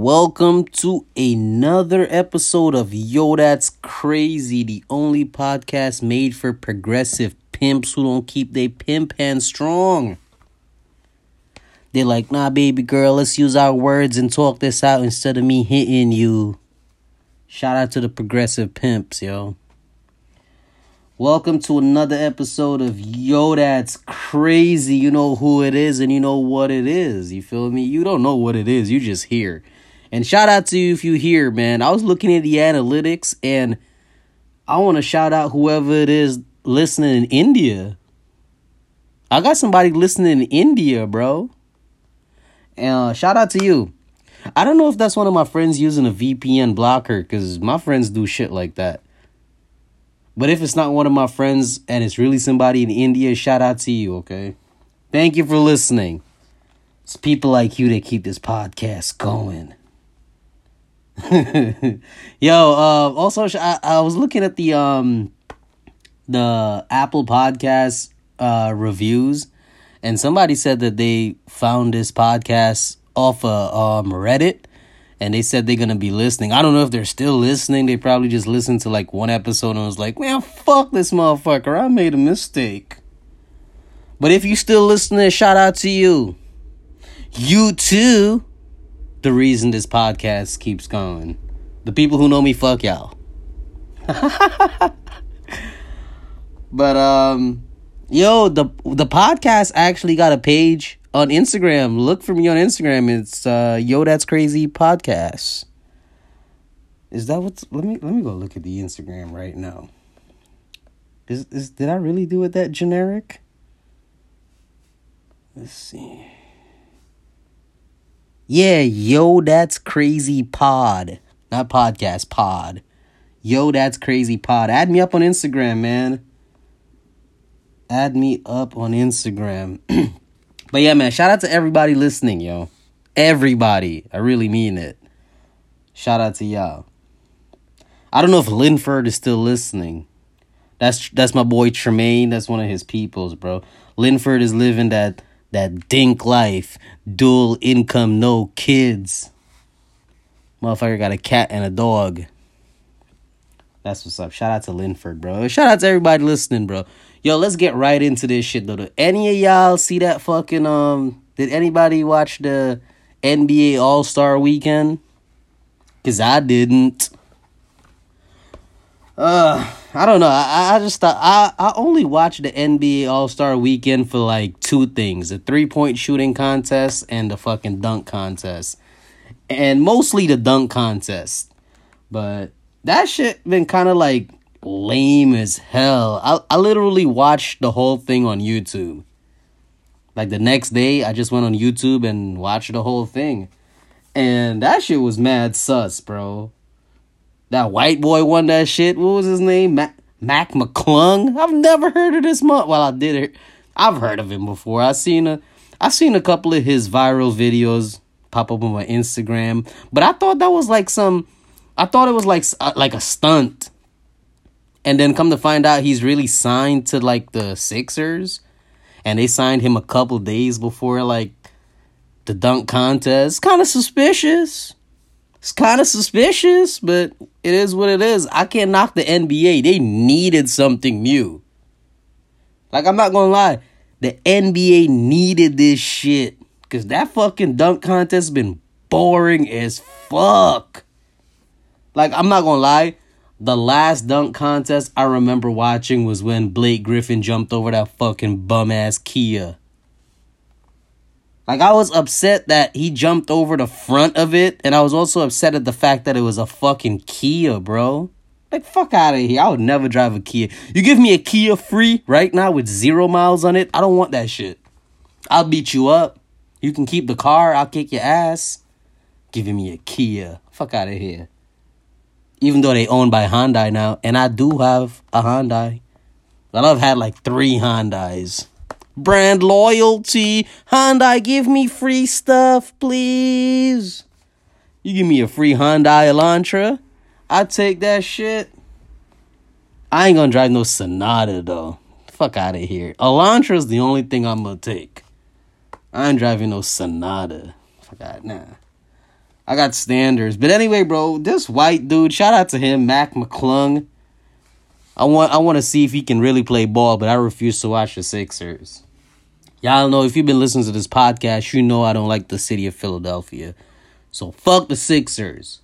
Welcome to another episode of Yo That's Crazy, the only podcast made for progressive pimps who don't keep their pimp hand strong. They're like, nah, baby girl, let's use our words and talk this out instead of me hitting you. Shout out to the progressive pimps, yo. Welcome to another episode of Yo That's Crazy. You know who it is and you know what it is. You feel me? You don't know what it is, you just hear. And shout out to you if you hear, man. I was looking at the analytics and I want to shout out whoever it is listening in India. I got somebody listening in India, bro. And uh, shout out to you. I don't know if that's one of my friends using a VPN blocker because my friends do shit like that. But if it's not one of my friends and it's really somebody in India, shout out to you, okay? Thank you for listening. It's people like you that keep this podcast going. Yo, uh, also I, I was looking at the um the Apple Podcast uh reviews and somebody said that they found this podcast off of um Reddit and they said they're gonna be listening. I don't know if they're still listening. They probably just listened to like one episode and was like, man, fuck this motherfucker. I made a mistake. But if you still listening, shout out to you. You too the reason this podcast keeps going. The people who know me, fuck y'all. but um, yo, the the podcast actually got a page on Instagram. Look for me on Instagram. It's uh, Yo That's Crazy Podcast. Is that what's? Let me let me go look at the Instagram right now. Is is did I really do it that generic? Let's see. Yeah, yo, that's crazy pod. Not podcast, pod. Yo, that's crazy pod. Add me up on Instagram, man. Add me up on Instagram. but yeah, man, shout out to everybody listening, yo. Everybody. I really mean it. Shout out to y'all. I don't know if Linford is still listening. That's that's my boy Tremaine. That's one of his peoples, bro. Linford is living that that dink life, dual income, no kids. Motherfucker got a cat and a dog. That's what's up. Shout out to Linford, bro. Shout out to everybody listening, bro. Yo, let's get right into this shit though. Did any of y'all see that fucking um did anybody watch the NBA All-Star weekend? Cause I didn't. Uh I don't know. I, I just thought I, I only watched the NBA All Star Weekend for like two things: the three point shooting contest and the fucking dunk contest, and mostly the dunk contest. But that shit been kind of like lame as hell. I I literally watched the whole thing on YouTube. Like the next day, I just went on YouTube and watched the whole thing, and that shit was mad sus, bro. That white boy won that shit. What was his name? Mac, Mac McClung. I've never heard of this month. Well, I did it. I've heard of him before. I seen a, I seen a couple of his viral videos pop up on my Instagram. But I thought that was like some, I thought it was like uh, like a stunt. And then come to find out, he's really signed to like the Sixers, and they signed him a couple days before like the dunk contest. Kind of suspicious. It's kind of suspicious, but it is what it is. I can't knock the NBA. They needed something new. Like, I'm not gonna lie. The NBA needed this shit. Because that fucking dunk contest has been boring as fuck. Like, I'm not gonna lie. The last dunk contest I remember watching was when Blake Griffin jumped over that fucking bum ass Kia. Like I was upset that he jumped over the front of it, and I was also upset at the fact that it was a fucking Kia, bro. Like fuck out of here. I would never drive a Kia. You give me a Kia free right now with zero miles on it, I don't want that shit. I'll beat you up. You can keep the car, I'll kick your ass. Giving me a Kia. Fuck out of here. Even though they owned by Hyundai now, and I do have a Hyundai. But I've had like three Hyundais brand loyalty. Hyundai, give me free stuff, please. You give me a free Hyundai Elantra, I take that shit. I ain't gonna drive no Sonata though. Fuck out of here. Elantra's the only thing I'm gonna take. I ain't driving no Sonata. Nah. I got standards. But anyway, bro, this white dude, shout out to him, Mac McClung. I want I want to see if he can really play ball, but I refuse to watch the Sixers. Y'all know if you've been listening to this podcast, you know I don't like the city of Philadelphia. So fuck the Sixers.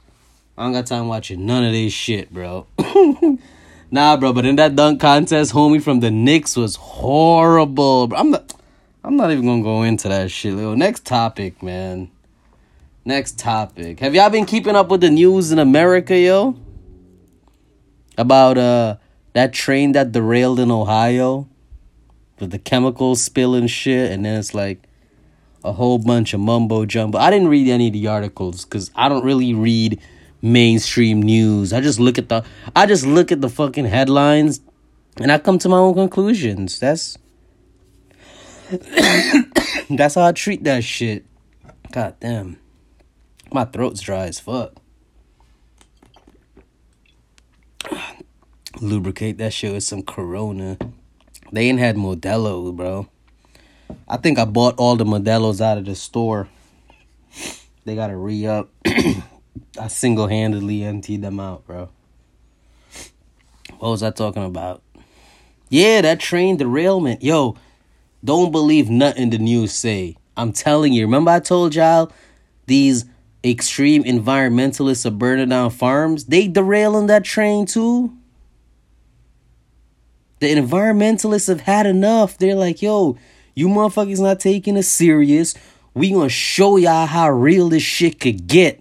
I don't got time watching none of this shit, bro. nah, bro, but in that dunk contest, homie from the Knicks was horrible. I'm not I'm not even gonna go into that shit. Yo, next topic, man. Next topic. Have y'all been keeping up with the news in America, yo? About uh that train that derailed in Ohio with the chemicals spilling shit, and then it's like a whole bunch of mumbo jumbo. I didn't read any of the articles because I don't really read mainstream news. I just look at the I just look at the fucking headlines and I come to my own conclusions. That's that's how I treat that shit. God damn. My throat's dry as fuck. Lubricate that shit with some Corona. They ain't had Modelo, bro. I think I bought all the Modelos out of the store. They gotta re up. I single handedly emptied them out, bro. What was I talking about? Yeah, that train derailment. Yo, don't believe nothing the news say. I'm telling you. Remember I told y'all these extreme environmentalists are burning down farms? They derailing that train too. The environmentalists have had enough. They're like, yo, you motherfuckers not taking it serious. We gonna show y'all how real this shit could get.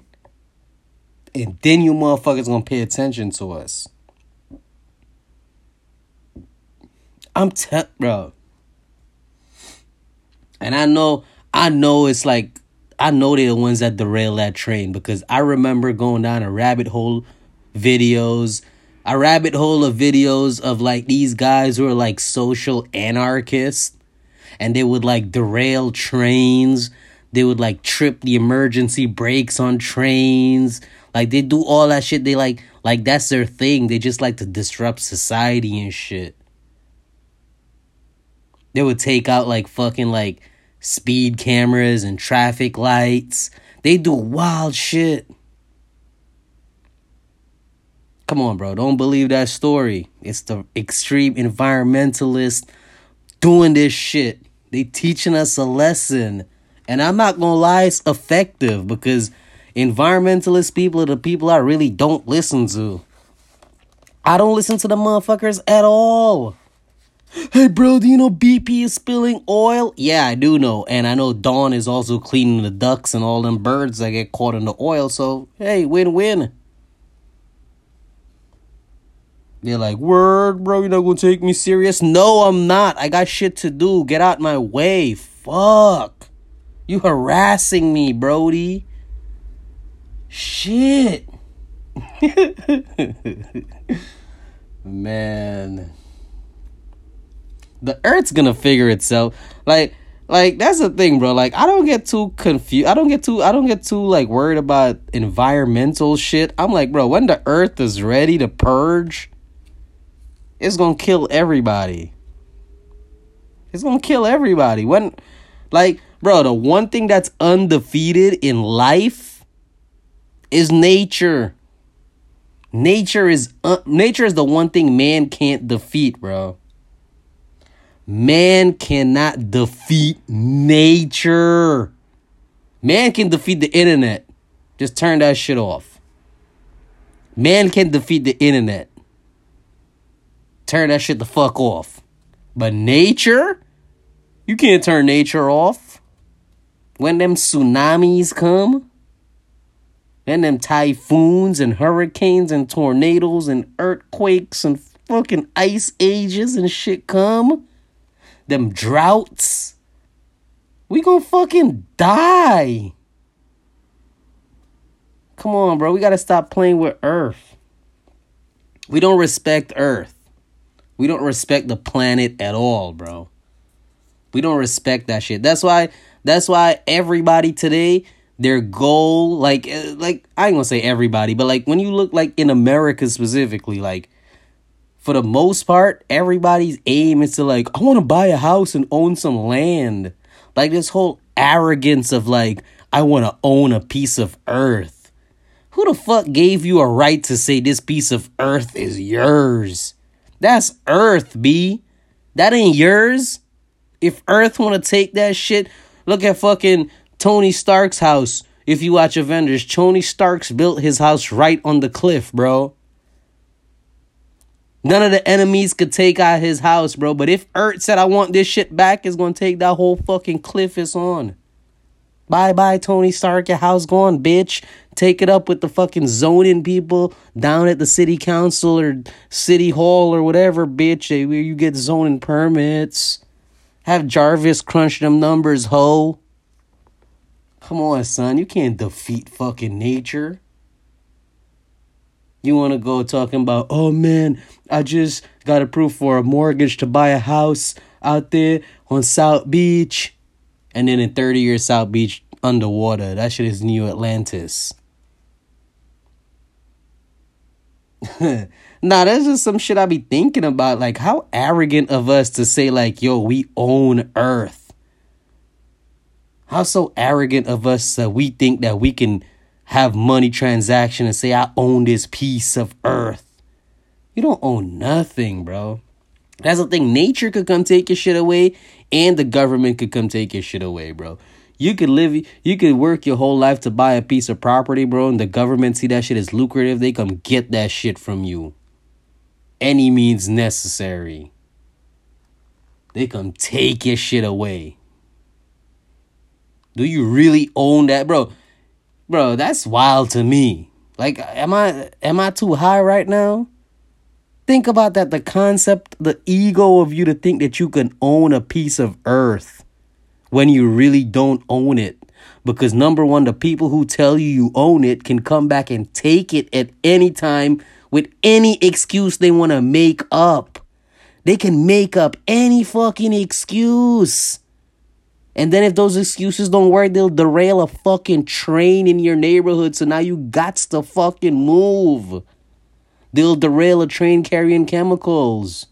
And then you motherfuckers gonna pay attention to us. I'm te- bro. And I know, I know it's like, I know they're the ones that derail that train because I remember going down a rabbit hole videos, a rabbit hole of videos of like these guys who are like social anarchists and they would like derail trains. They would like trip the emergency brakes on trains. Like they do all that shit. They like like that's their thing. They just like to disrupt society and shit. They would take out like fucking like speed cameras and traffic lights. They do wild shit. Come on, bro. Don't believe that story. It's the extreme environmentalists doing this shit. They teaching us a lesson. And I'm not gonna lie, it's effective because environmentalist people are the people I really don't listen to. I don't listen to the motherfuckers at all. Hey, bro, do you know BP is spilling oil? Yeah, I do know. And I know Dawn is also cleaning the ducks and all them birds that get caught in the oil. So, hey, win win. They're like, word, bro, you're not gonna take me serious? No, I'm not. I got shit to do. Get out my way. Fuck. You harassing me, Brody. Shit. Man. The earth's gonna figure itself. Like, like that's the thing, bro. Like, I don't get too confused. I don't get too. I don't get too like worried about environmental shit. I'm like, bro, when the earth is ready to purge, it's gonna kill everybody. It's gonna kill everybody. When, like, bro, the one thing that's undefeated in life is nature. Nature is uh, nature is the one thing man can't defeat, bro. Man cannot defeat nature. Man can defeat the internet. Just turn that shit off. Man can defeat the internet. Turn that shit the fuck off. But nature? You can't turn nature off. When them tsunamis come, and them typhoons and hurricanes and tornadoes and earthquakes and fucking ice ages and shit come, them droughts, we gonna fucking die. Come on, bro. We gotta stop playing with Earth. We don't respect Earth. We don't respect the planet at all, bro. We don't respect that shit. That's why that's why everybody today their goal like uh, like I ain't going to say everybody, but like when you look like in America specifically like for the most part everybody's aim is to like I want to buy a house and own some land. Like this whole arrogance of like I want to own a piece of earth Who the fuck gave you a right to say this piece of earth is yours? That's earth, B. That ain't yours. If Earth want to take that shit, look at fucking Tony Stark's house. If you watch Avengers, Tony Stark's built his house right on the cliff, bro. None of the enemies could take out his house, bro. But if Earth said, I want this shit back, it's gonna take that whole fucking cliff it's on. Bye bye, Tony Stark. Your house gone, bitch. Take it up with the fucking zoning people down at the city council or city hall or whatever, bitch. Where you get zoning permits. Have Jarvis crunch them numbers, ho. Come on, son. You can't defeat fucking nature. You want to go talking about, oh man, I just got approved for a mortgage to buy a house out there on South Beach. And then in 30 years, South Beach underwater. That shit is New Atlantis. nah, that's just some shit I be thinking about. Like, how arrogant of us to say, like, yo, we own Earth. How so arrogant of us that we think that we can have money transaction and say I own this piece of earth. You don't own nothing, bro. That's the thing. Nature could come take your shit away, and the government could come take your shit away, bro. You could live, you could work your whole life to buy a piece of property, bro, and the government see that shit as lucrative. They come get that shit from you. Any means necessary. They come take your shit away. Do you really own that, bro? Bro, that's wild to me. Like, am I am I too high right now? Think about that. The concept, the ego of you to think that you can own a piece of earth when you really don't own it. Because number one, the people who tell you you own it can come back and take it at any time with any excuse they want to make up. They can make up any fucking excuse. And then if those excuses don't work, they'll derail a fucking train in your neighborhood. So now you got to fucking move. They'll derail a train carrying chemicals.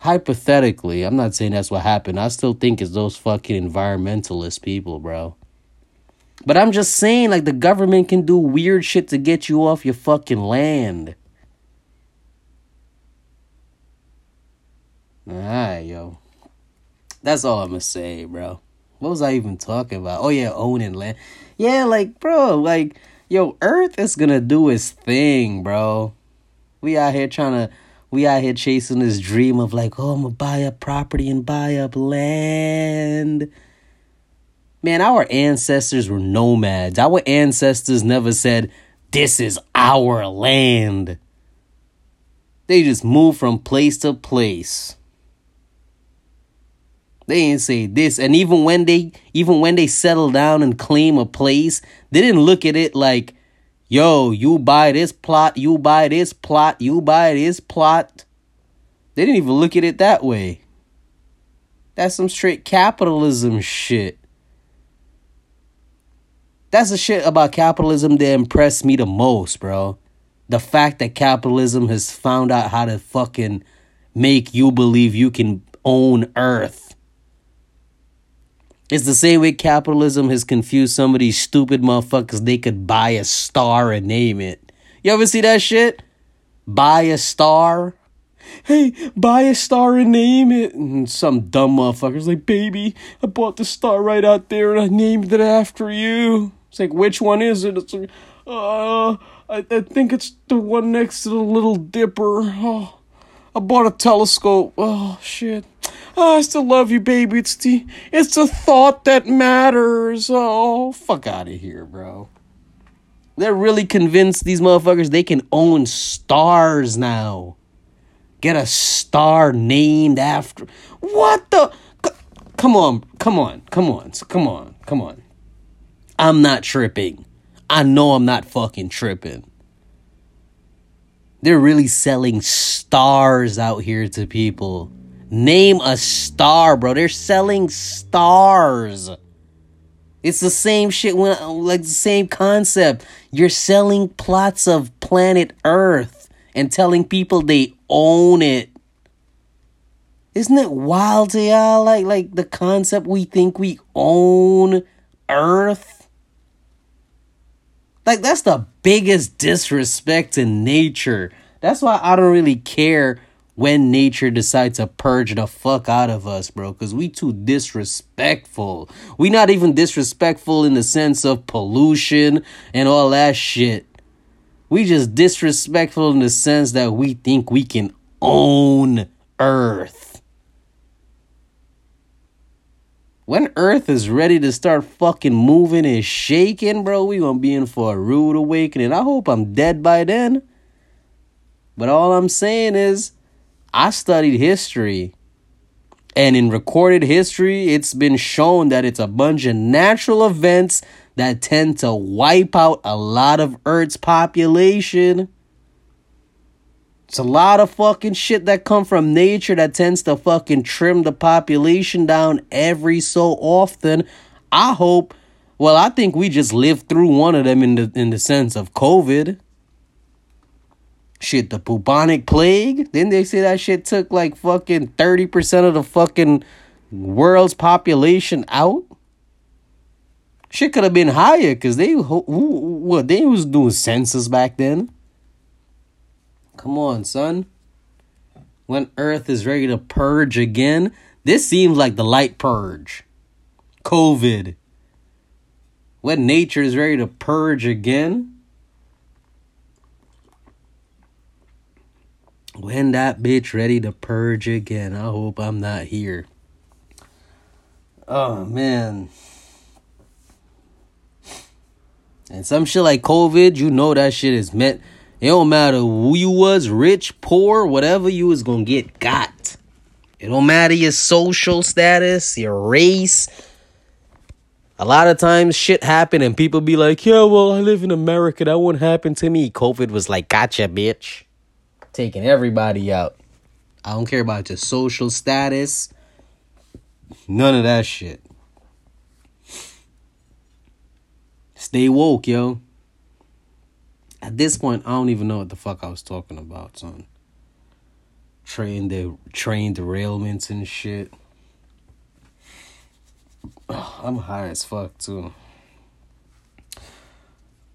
Hypothetically, I'm not saying that's what happened. I still think it's those fucking environmentalist people, bro. But I'm just saying, like, the government can do weird shit to get you off your fucking land. Alright, yo. That's all I'm gonna say, bro. What was I even talking about? Oh yeah, owning land. Yeah, like bro, like yo, Earth is gonna do its thing, bro. We out here trying to, we out here chasing this dream of like, oh, I'm gonna buy up property and buy up land. Man, our ancestors were nomads. Our ancestors never said, this is our land. They just moved from place to place. They ain't say this. And even when they even when they settle down and claim a place, they didn't look at it like, yo, you buy this plot, you buy this plot, you buy this plot. They didn't even look at it that way. That's some straight capitalism shit. That's the shit about capitalism that impressed me the most, bro. The fact that capitalism has found out how to fucking make you believe you can own Earth it's the same way capitalism has confused some of these stupid motherfuckers. They could buy a star and name it. You ever see that shit? Buy a star. Hey, buy a star and name it. And some dumb motherfuckers like, baby, I bought the star right out there and I named it after you. It's like, which one is it? It's like, uh, I, I think it's the one next to the Little Dipper. Oh, I bought a telescope. Oh, shit. Oh, I still love you, baby. It's the it's the thought that matters. Oh, fuck out of here, bro. They're really convinced these motherfuckers they can own stars now. Get a star named after what the Come on, come on, come on, come on, come on. I'm not tripping. I know I'm not fucking tripping. They're really selling stars out here to people. Name a star, bro. They're selling stars. It's the same shit when like the same concept. You're selling plots of planet Earth and telling people they own it. Isn't it wild to y'all? Like like the concept we think we own Earth. Like that's the biggest disrespect to nature. That's why I don't really care when nature decides to purge the fuck out of us, bro, cuz we too disrespectful. We not even disrespectful in the sense of pollution and all that shit. We just disrespectful in the sense that we think we can own earth. When earth is ready to start fucking moving and shaking, bro, we gonna be in for a rude awakening. I hope I'm dead by then. But all I'm saying is, I studied history. And in recorded history, it's been shown that it's a bunch of natural events that tend to wipe out a lot of Earth's population. It's a lot of fucking shit that come from nature that tends to fucking trim the population down every so often. I hope well, I think we just lived through one of them in the in the sense of COVID. Shit, the bubonic plague. Didn't they say that shit took like fucking 30% of the fucking world's population out? Shit could have been higher because they what they was doing census back then. Come on, son. When Earth is ready to purge again, this seems like the light purge. COVID. When nature is ready to purge again. When that bitch ready to purge again. I hope I'm not here. Oh man. And some shit like COVID, you know that shit is meant. It don't matter who you was, rich, poor, whatever you was gonna get got. It don't matter your social status, your race. A lot of times shit happen and people be like, yeah, well, I live in America. That won't happen to me. COVID was like, gotcha, bitch. Taking everybody out. I don't care about your social status. None of that shit. Stay woke, yo. At this point, I don't even know what the fuck I was talking about, son. Train the train derailments and shit. Oh, I'm high as fuck too.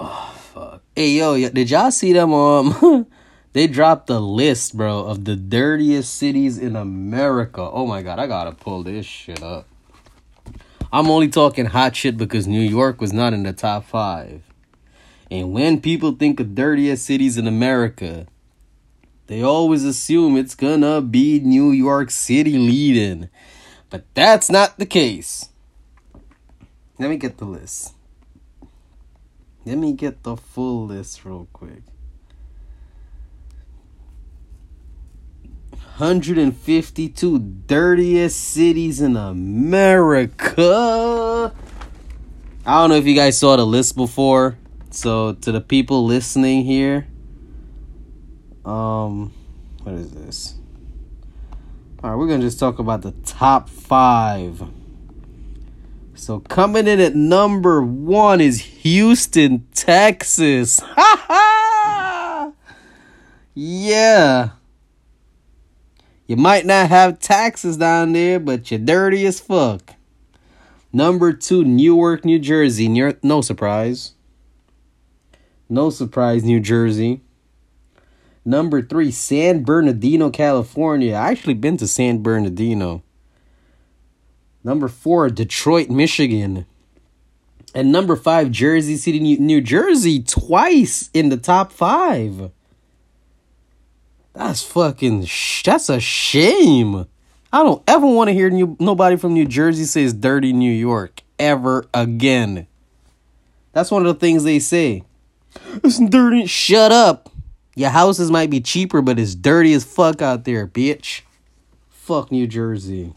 Oh fuck. Hey yo, did y'all see them? Um, they dropped the list, bro, of the dirtiest cities in America. Oh my god, I gotta pull this shit up. I'm only talking hot shit because New York was not in the top five. And when people think of dirtiest cities in America, they always assume it's gonna be New York City leading. But that's not the case. Let me get the list. Let me get the full list real quick. 152 dirtiest cities in America. I don't know if you guys saw the list before. So to the people listening here, um what is this? Alright, we're gonna just talk about the top five. So coming in at number one is Houston, Texas. Ha ha! Yeah. You might not have taxes down there, but you're dirty as fuck. Number two, Newark, New Jersey. No surprise. No surprise, New Jersey. Number three, San Bernardino, California. I actually been to San Bernardino. Number four, Detroit, Michigan. And number five, Jersey City, New Jersey, twice in the top five. That's fucking. Sh- that's a shame. I don't ever want to hear new- nobody from New Jersey says dirty New York ever again. That's one of the things they say. It's dirty. Shut up. Your houses might be cheaper, but it's dirty as fuck out there, bitch. Fuck New Jersey.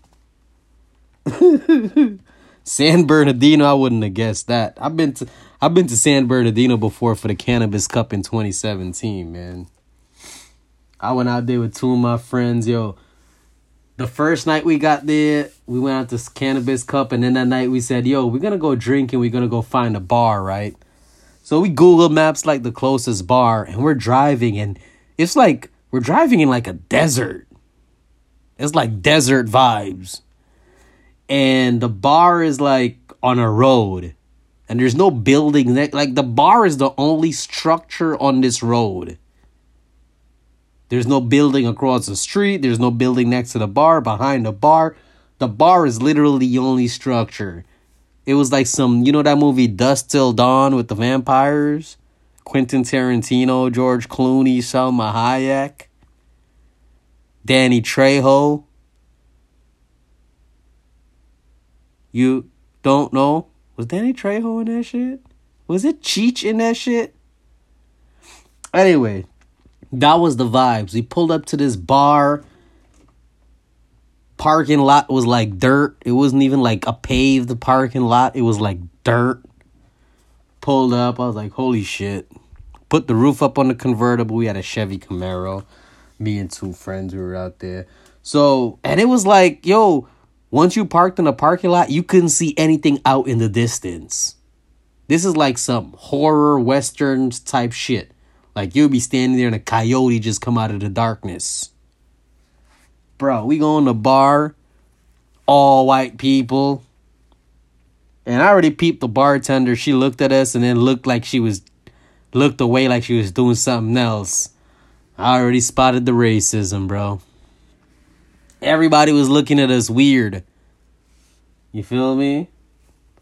San Bernardino, I wouldn't have guessed that. I've been to I've been to San Bernardino before for the Cannabis Cup in 2017, man. I went out there with two of my friends, yo. The first night we got there, we went out to Cannabis Cup, and then that night we said, yo, we're gonna go drink and we're gonna go find a bar, right? So we Google Maps like the closest bar, and we're driving, and it's like we're driving in like a desert. It's like desert vibes. And the bar is like on a road. And there's no building like the bar is the only structure on this road. There's no building across the street. There's no building next to the bar, behind the bar. The bar is literally the only structure. It was like some, you know, that movie Dusk Till Dawn with the vampires? Quentin Tarantino, George Clooney, Salma Hayek, Danny Trejo. You don't know? Was Danny Trejo in that shit? Was it Cheech in that shit? Anyway, that was the vibes. We pulled up to this bar. Parking lot was like dirt. It wasn't even like a paved parking lot. It was like dirt. Pulled up. I was like, holy shit. Put the roof up on the convertible. We had a Chevy Camaro. Me and two friends we were out there. So, and it was like, yo, once you parked in a parking lot, you couldn't see anything out in the distance. This is like some horror westerns type shit. Like you'll be standing there and a coyote just come out of the darkness. Bro, we go in the bar, all white people. And I already peeped the bartender. She looked at us and then looked like she was looked away like she was doing something else. I already spotted the racism, bro. Everybody was looking at us weird. You feel me?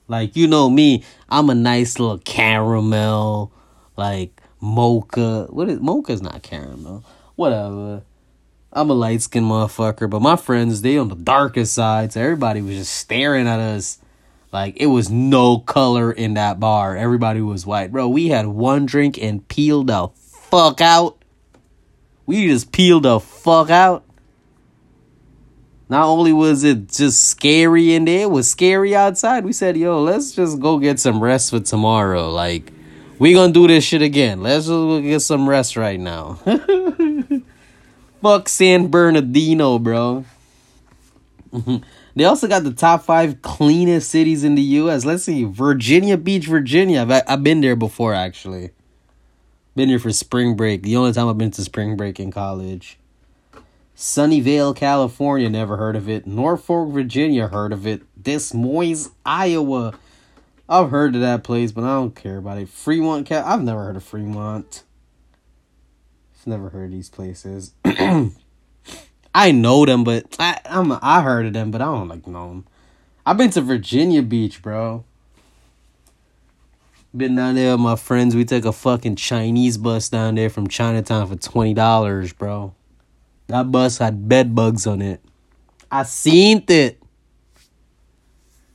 Like you know me, I'm a nice little caramel, like mocha. What is mocha's not caramel. Whatever. I'm a light skinned motherfucker, but my friends, they on the darkest side, so everybody was just staring at us. Like it was no color in that bar. Everybody was white. Bro, we had one drink and peeled the fuck out. We just peeled the fuck out. Not only was it just scary in there, it was scary outside. We said, yo, let's just go get some rest for tomorrow. Like, we gonna do this shit again. Let's just go get some rest right now. Fuck San Bernardino, bro. they also got the top five cleanest cities in the U.S. Let's see, Virginia Beach, Virginia. I've, I've been there before, actually. Been here for spring break. The only time I've been to spring break in college. Sunnyvale, California, never heard of it. Norfolk, Virginia, heard of it. Des Moines, Iowa. I've heard of that place, but I don't care about it. Fremont, I've never heard of Fremont. Never heard these places. I know them, but I I'm I heard of them, but I don't like know them. I've been to Virginia Beach, bro. Been down there with my friends. We took a fucking Chinese bus down there from Chinatown for twenty dollars, bro. That bus had bed bugs on it. I seen it.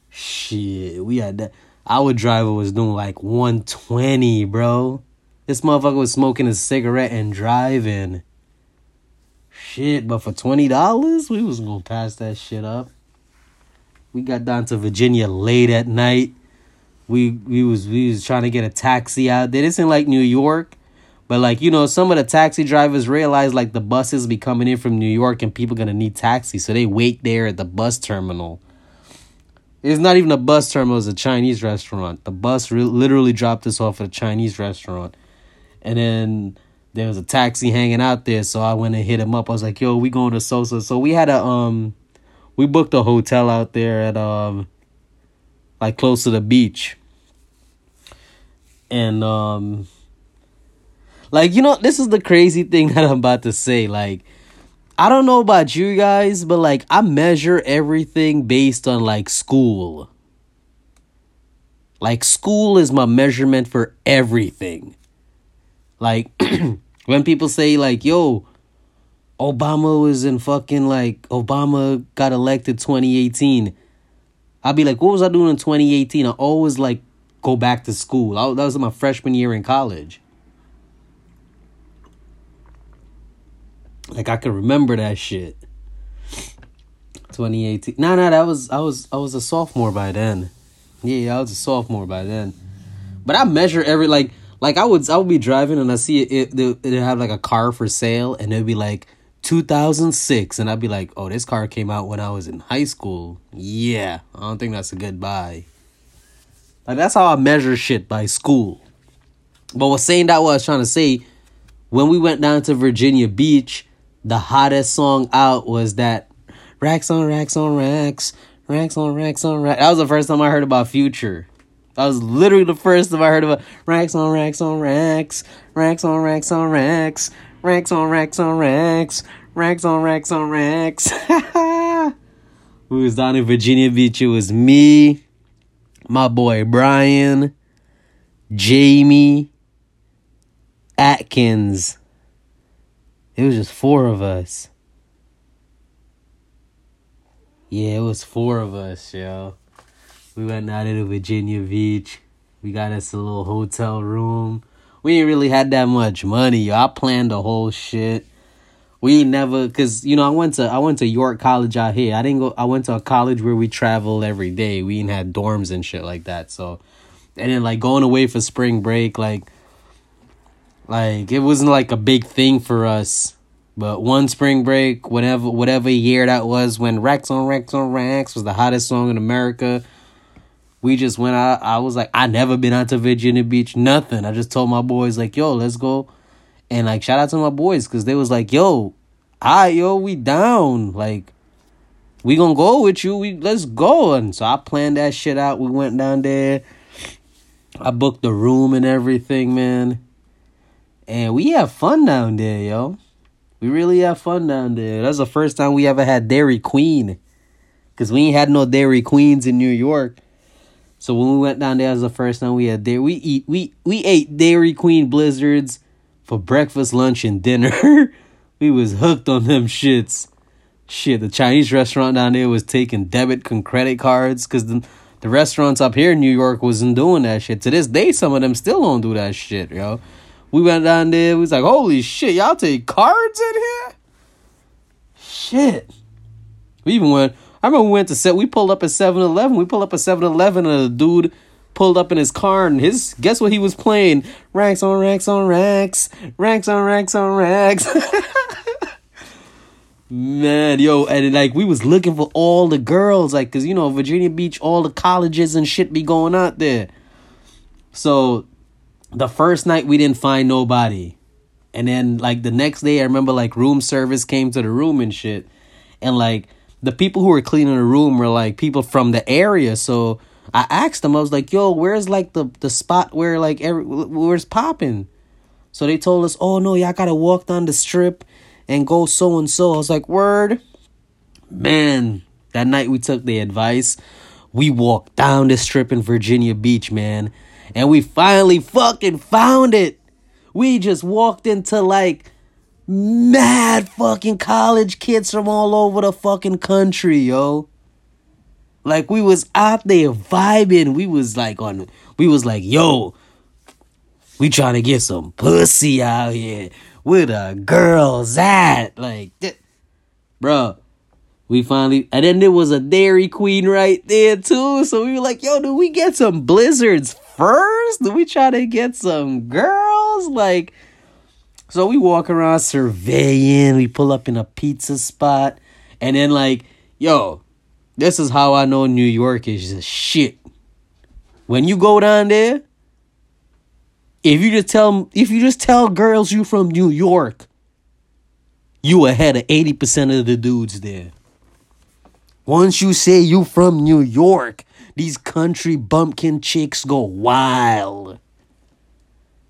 Shit, we had that. Our driver was doing like 120, bro. This motherfucker was smoking a cigarette and driving. Shit, but for $20, we was gonna pass that shit up. We got down to Virginia late at night. We we was we was trying to get a taxi out there. This like New York. But like, you know, some of the taxi drivers realize like the buses be coming in from New York and people gonna need taxis, so they wait there at the bus terminal. It's not even a bus terminal; it's a Chinese restaurant. The bus re- literally dropped us off at a Chinese restaurant, and then there was a taxi hanging out there. So I went and hit him up. I was like, "Yo, we going to Sosa?" So we had a um, we booked a hotel out there at um, like close to the beach, and um like, you know, this is the crazy thing that I'm about to say. Like, I don't know about you guys, but like, I measure everything based on like school. Like, school is my measurement for everything. Like, when people say, like, yo, Obama was in fucking like, Obama got elected 2018. I'll be like, what was I doing in 2018? I always like go back to school. I, that was my freshman year in college. Like I can remember that shit. 2018. Nah, nah, that was I was I was a sophomore by then. Yeah, I was a sophomore by then. But I measure every like like I would I would be driving and I see it it it have like a car for sale and it'd be like 2006 and I'd be like, "Oh, this car came out when I was in high school." Yeah, I don't think that's a good buy. Like that's how I measure shit by school. But was saying that what I was trying to say when we went down to Virginia Beach, the hottest song out was that Racks on Racks on Racks, Racks on Racks on Racks. That was the first time I heard about Future. That was literally the first time I heard of about racks on racks on racks, racks on racks on racks, racks on racks on racks, racks on racks on racks. we was down in Virginia Beach. It was me, my boy Brian, Jamie, Atkins. It was just four of us. Yeah, it was four of us, yo. We went out to Virginia Beach. We got us a little hotel room. We ain't really had that much money, yo. I planned the whole shit. We never, cause you know, I went to I went to York College out here. I didn't go. I went to a college where we traveled every day. We ain't had dorms and shit like that. So, and then like going away for spring break, like, like it wasn't like a big thing for us but one spring break, whatever whatever year that was, when Racks on Racks on Racks was the hottest song in America, we just went out. I was like, I never been out to Virginia Beach, nothing. I just told my boys like, yo, let's go, and like shout out to my boys because they was like, yo, hi, yo, we down, like. We gonna go with you. We let's go. And so I planned that shit out. We went down there. I booked the room and everything, man. And we have fun down there, yo. We really have fun down there. That's the first time we ever had Dairy Queen. Cause we ain't had no Dairy Queens in New York. So when we went down there, was the first time we had there. We eat we we ate Dairy Queen blizzards for breakfast, lunch, and dinner. we was hooked on them shits. Shit, the Chinese restaurant down there was taking debit and credit cards because the the restaurants up here in New York wasn't doing that shit. To this day, some of them still don't do that shit, yo. We went down there. We was like, holy shit, y'all take cards in here? Shit. We even went. I remember we went to set. We pulled up at 7-Eleven. We pulled up at 7-Eleven, and a dude pulled up in his car, and his guess what he was playing? Racks on racks on racks, racks on racks on racks. Man, yo, and like we was looking for all the girls, like, cause you know Virginia Beach, all the colleges and shit be going out there. So the first night we didn't find nobody. And then like the next day I remember like room service came to the room and shit. And like the people who were cleaning the room were like people from the area. So I asked them, I was like, yo, where's like the, the spot where like every where's popping? So they told us, oh no, y'all gotta walk down the strip and go so and so. I was like, word. Man, that night we took the advice. We walked down the strip in Virginia Beach, man and we finally fucking found it. We just walked into like mad fucking college kids from all over the fucking country, yo. Like we was out there vibing. We was like on we was like, yo, we trying to get some pussy out here. Where the girls at? Like, bro, we finally, and then there was a Dairy Queen right there too. So we were like, yo, do we get some blizzards first? Do we try to get some girls? Like, so we walk around surveying. We pull up in a pizza spot. And then, like, yo, this is how I know New York is just shit. When you go down there, if you just tell if you just tell girls you from New York, you ahead of 80% of the dudes there. Once you say you from New York, these country bumpkin chicks go wild.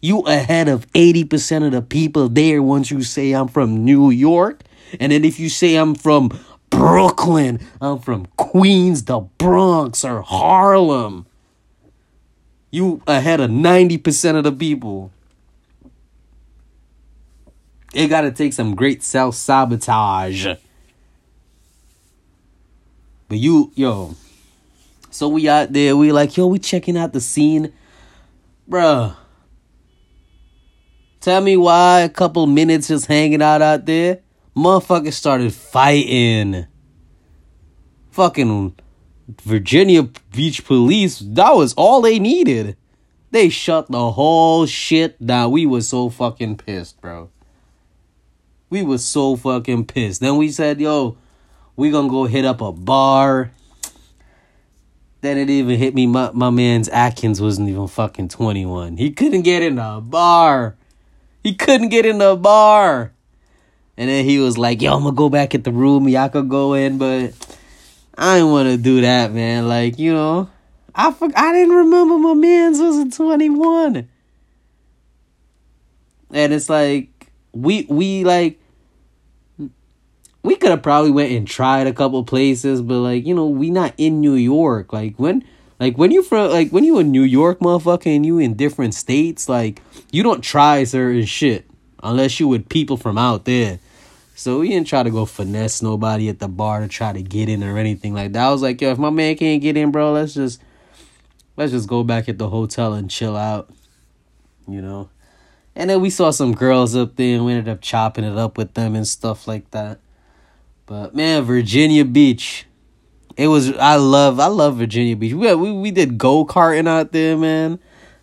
You ahead of 80% of the people there once you say I'm from New York. And then if you say I'm from Brooklyn, I'm from Queens, the Bronx, or Harlem, you ahead of 90% of the people. It gotta take some great self sabotage but you, yo, so we out there, we like, yo, we checking out the scene. Bruh. Tell me why a couple minutes just hanging out out there. Motherfuckers started fighting. Fucking Virginia Beach police, that was all they needed. They shut the whole shit down. We was so fucking pissed, bro. We was so fucking pissed. Then we said, yo, we gonna go hit up a bar. Then it even hit me. My my man's Atkins wasn't even fucking twenty one. He couldn't get in a bar. He couldn't get in the bar. And then he was like, "Yo, I'm gonna go back at the room. Y'all could go in, but I didn't want to do that, man. Like, you know, I for, I didn't remember my man's was in 21. And it's like we we like we could have probably went and tried a couple places, but like, you know, we not in New York. Like when like when you from like when you in New York, motherfucker, and you in different states, like you don't try certain shit unless you with people from out there. So we didn't try to go finesse nobody at the bar to try to get in or anything like that. I was like, yo, if my man can't get in, bro, let's just let's just go back at the hotel and chill out. You know? And then we saw some girls up there and we ended up chopping it up with them and stuff like that. But man, Virginia Beach. It was I love I love Virginia Beach. We we, we did go-karting out there, man.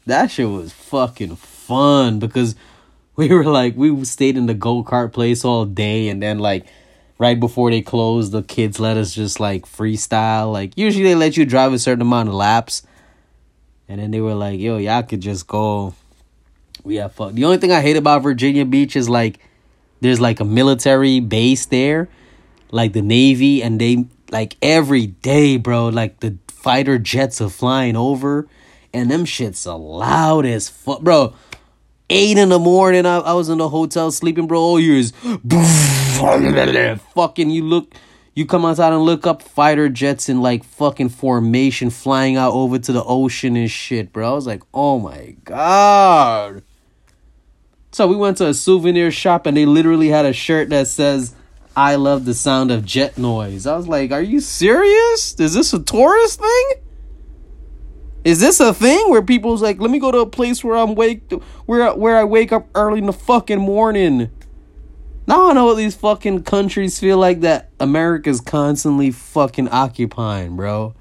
That shit was fucking fun because we were like we stayed in the go-kart place all day and then like right before they closed the kids let us just like freestyle like usually they let you drive a certain amount of laps and then they were like yo y'all could just go we have fun the only thing i hate about virginia beach is like there's like a military base there like the navy and they like every day bro like the fighter jets are flying over and them shits are loud as fuck bro eight in the morning. I, I was in the hotel sleeping, bro. All you is fucking. You look, you come outside and look up fighter jets in like fucking formation flying out over to the ocean and shit, bro. I was like, oh my god. So we went to a souvenir shop and they literally had a shirt that says, I love the sound of jet noise. I was like, are you serious? Is this a tourist thing? Is this a thing where people's like, let me go to a place where I'm wake where where I wake up early in the fucking morning? Now I know what these fucking countries feel like that America's constantly fucking occupying, bro.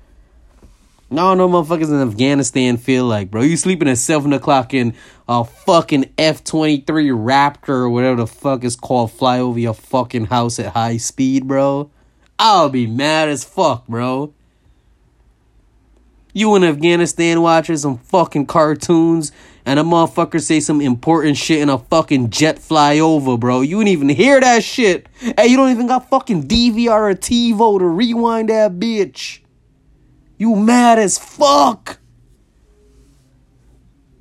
Now I know motherfuckers in Afghanistan feel like, bro. You sleeping at seven o'clock in a fucking F twenty three Raptor or whatever the fuck is called fly over your fucking house at high speed, bro. I'll be mad as fuck, bro. You in Afghanistan watching some fucking cartoons and a motherfucker say some important shit in a fucking jet fly over, bro. You didn't even hear that shit. Hey, you don't even got fucking DVR or TiVo to rewind that bitch. You mad as fuck.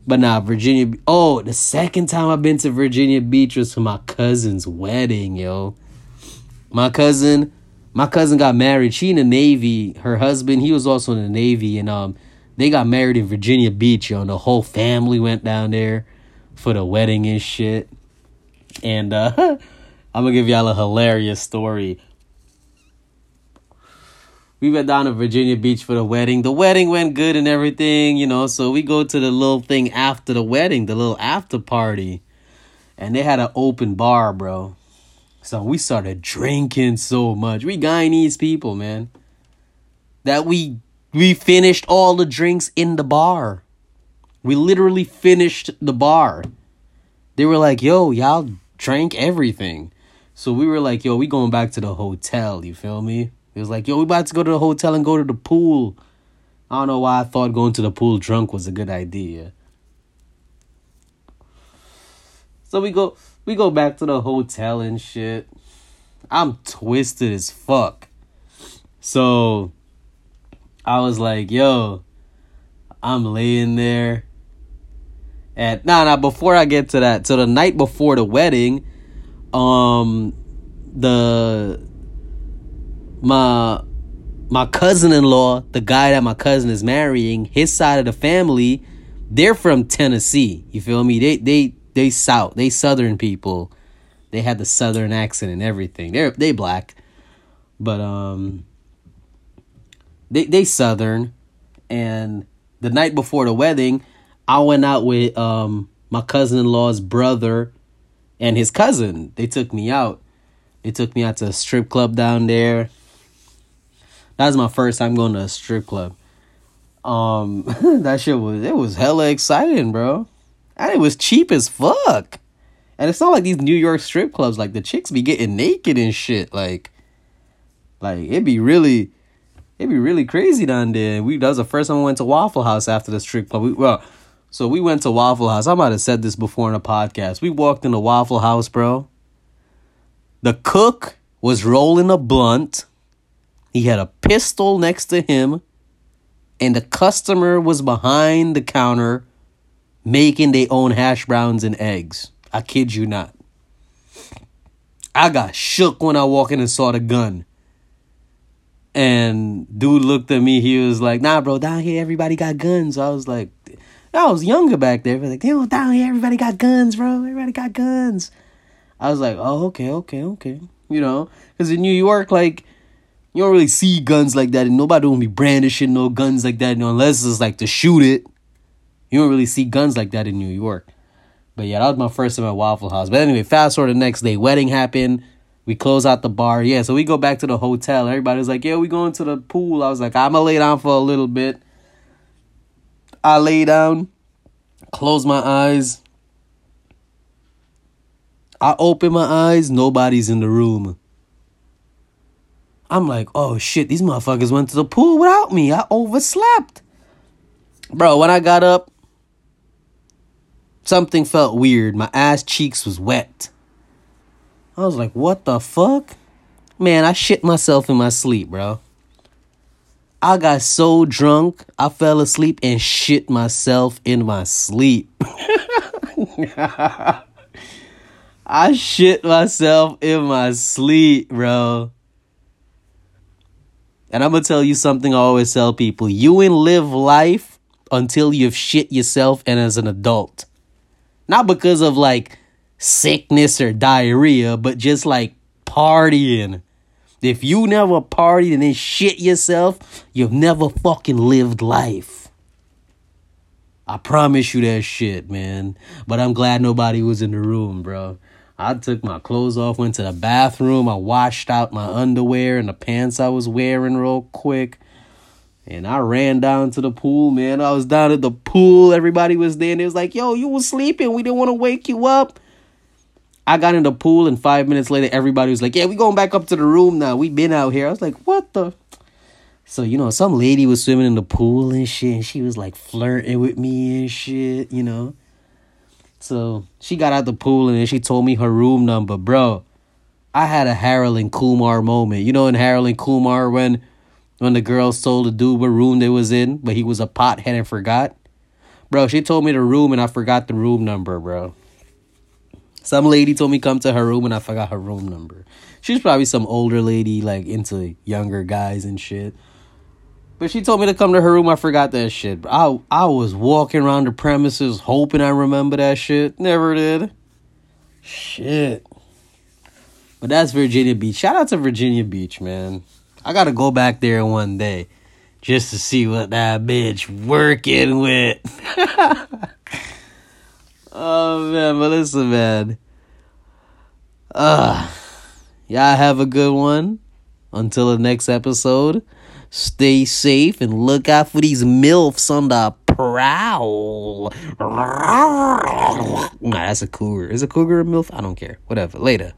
But nah, Virginia. Oh, the second time I've been to Virginia Beach was for my cousin's wedding, yo. My cousin my cousin got married. She in the Navy. Her husband, he was also in the Navy, and um, they got married in Virginia Beach. Yo, and the whole family went down there for the wedding and shit. And uh, I'm gonna give y'all a hilarious story. We went down to Virginia Beach for the wedding. The wedding went good and everything, you know. So we go to the little thing after the wedding, the little after party, and they had an open bar, bro. So we started drinking so much. We Guyanese people, man. That we we finished all the drinks in the bar. We literally finished the bar. They were like, "Yo, y'all drank everything." So we were like, "Yo, we going back to the hotel." You feel me? It was like, "Yo, we about to go to the hotel and go to the pool." I don't know why I thought going to the pool drunk was a good idea. So we go we go back to the hotel and shit. I'm twisted as fuck. So I was like, yo, I'm laying there. And nah nah before I get to that, so the night before the wedding, um the my my cousin-in-law, the guy that my cousin is marrying, his side of the family, they're from Tennessee. You feel me? They they they south, they southern people. They had the southern accent and everything. They're they black, but um, they they southern. And the night before the wedding, I went out with um my cousin in law's brother and his cousin. They took me out. They took me out to a strip club down there. That was my first time going to a strip club. Um, that shit was it was hella exciting, bro. And it was cheap as fuck. And it's not like these New York strip clubs, like the chicks be getting naked and shit. Like, like it'd be really, it'd be really crazy down there. We that was the first time we went to Waffle House after the strip club. We, well, so we went to Waffle House. I might have said this before in a podcast. We walked in the Waffle House, bro. The cook was rolling a blunt. He had a pistol next to him and the customer was behind the counter making their own hash browns and eggs. I kid you not. I got shook when I walked in and saw the gun. And dude looked at me. He was like, "Nah, bro, down here everybody got guns." I was like, I was younger back there. Like, damn, down here everybody got guns, bro. Everybody got guns. I was like, oh, okay, okay, okay. You know, because in New York, like, you don't really see guns like that, and nobody don't be brandishing no guns like that, unless it's like to shoot it. You don't really see guns like that in New York. But yeah, that was my first time at Waffle House. But anyway, fast forward the next day, wedding happened. We close out the bar. Yeah, so we go back to the hotel. Everybody's like, yeah, we going to the pool. I was like, I'm going to lay down for a little bit. I lay down, close my eyes. I open my eyes, nobody's in the room. I'm like, oh shit, these motherfuckers went to the pool without me. I overslept. Bro, when I got up, something felt weird. My ass cheeks was wet. I was like, what the fuck? Man, I shit myself in my sleep, bro. I got so drunk, I fell asleep and shit myself in my sleep. I shit myself in my sleep, bro. And I'm gonna tell you something I always tell people you ain't live life until you've shit yourself and as an adult. Not because of like sickness or diarrhea, but just like partying. If you never partied and then shit yourself, you've never fucking lived life. I promise you that shit, man. But I'm glad nobody was in the room, bro. I took my clothes off, went to the bathroom, I washed out my underwear and the pants I was wearing real quick. And I ran down to the pool, man. I was down at the pool. Everybody was there. And it was like, yo, you was sleeping. We didn't want to wake you up. I got in the pool, and five minutes later, everybody was like, yeah, we going back up to the room now. we been out here. I was like, what the? So, you know, some lady was swimming in the pool and shit. And she was like flirting with me and shit, you know. So she got out the pool and then she told me her room number. Bro, I had a Harold and Kumar moment. You know, in Harold and Kumar, when when the girls told the dude what room they was in, but he was a pothead and forgot. Bro, she told me the room and I forgot the room number, bro. Some lady told me come to her room and I forgot her room number. She's probably some older lady, like into younger guys and shit. But she told me to come to her room. I forgot that shit. I I was walking around the premises hoping I remember that shit. Never did. Shit. But that's Virginia Beach. Shout out to Virginia Beach, man. I gotta go back there one day just to see what that bitch working with. oh man, Melissa, man. Uh, y'all have a good one. Until the next episode, stay safe and look out for these MILFs on the prowl. Nah, that's a cougar. Is a cougar a MILF? I don't care. Whatever. Later.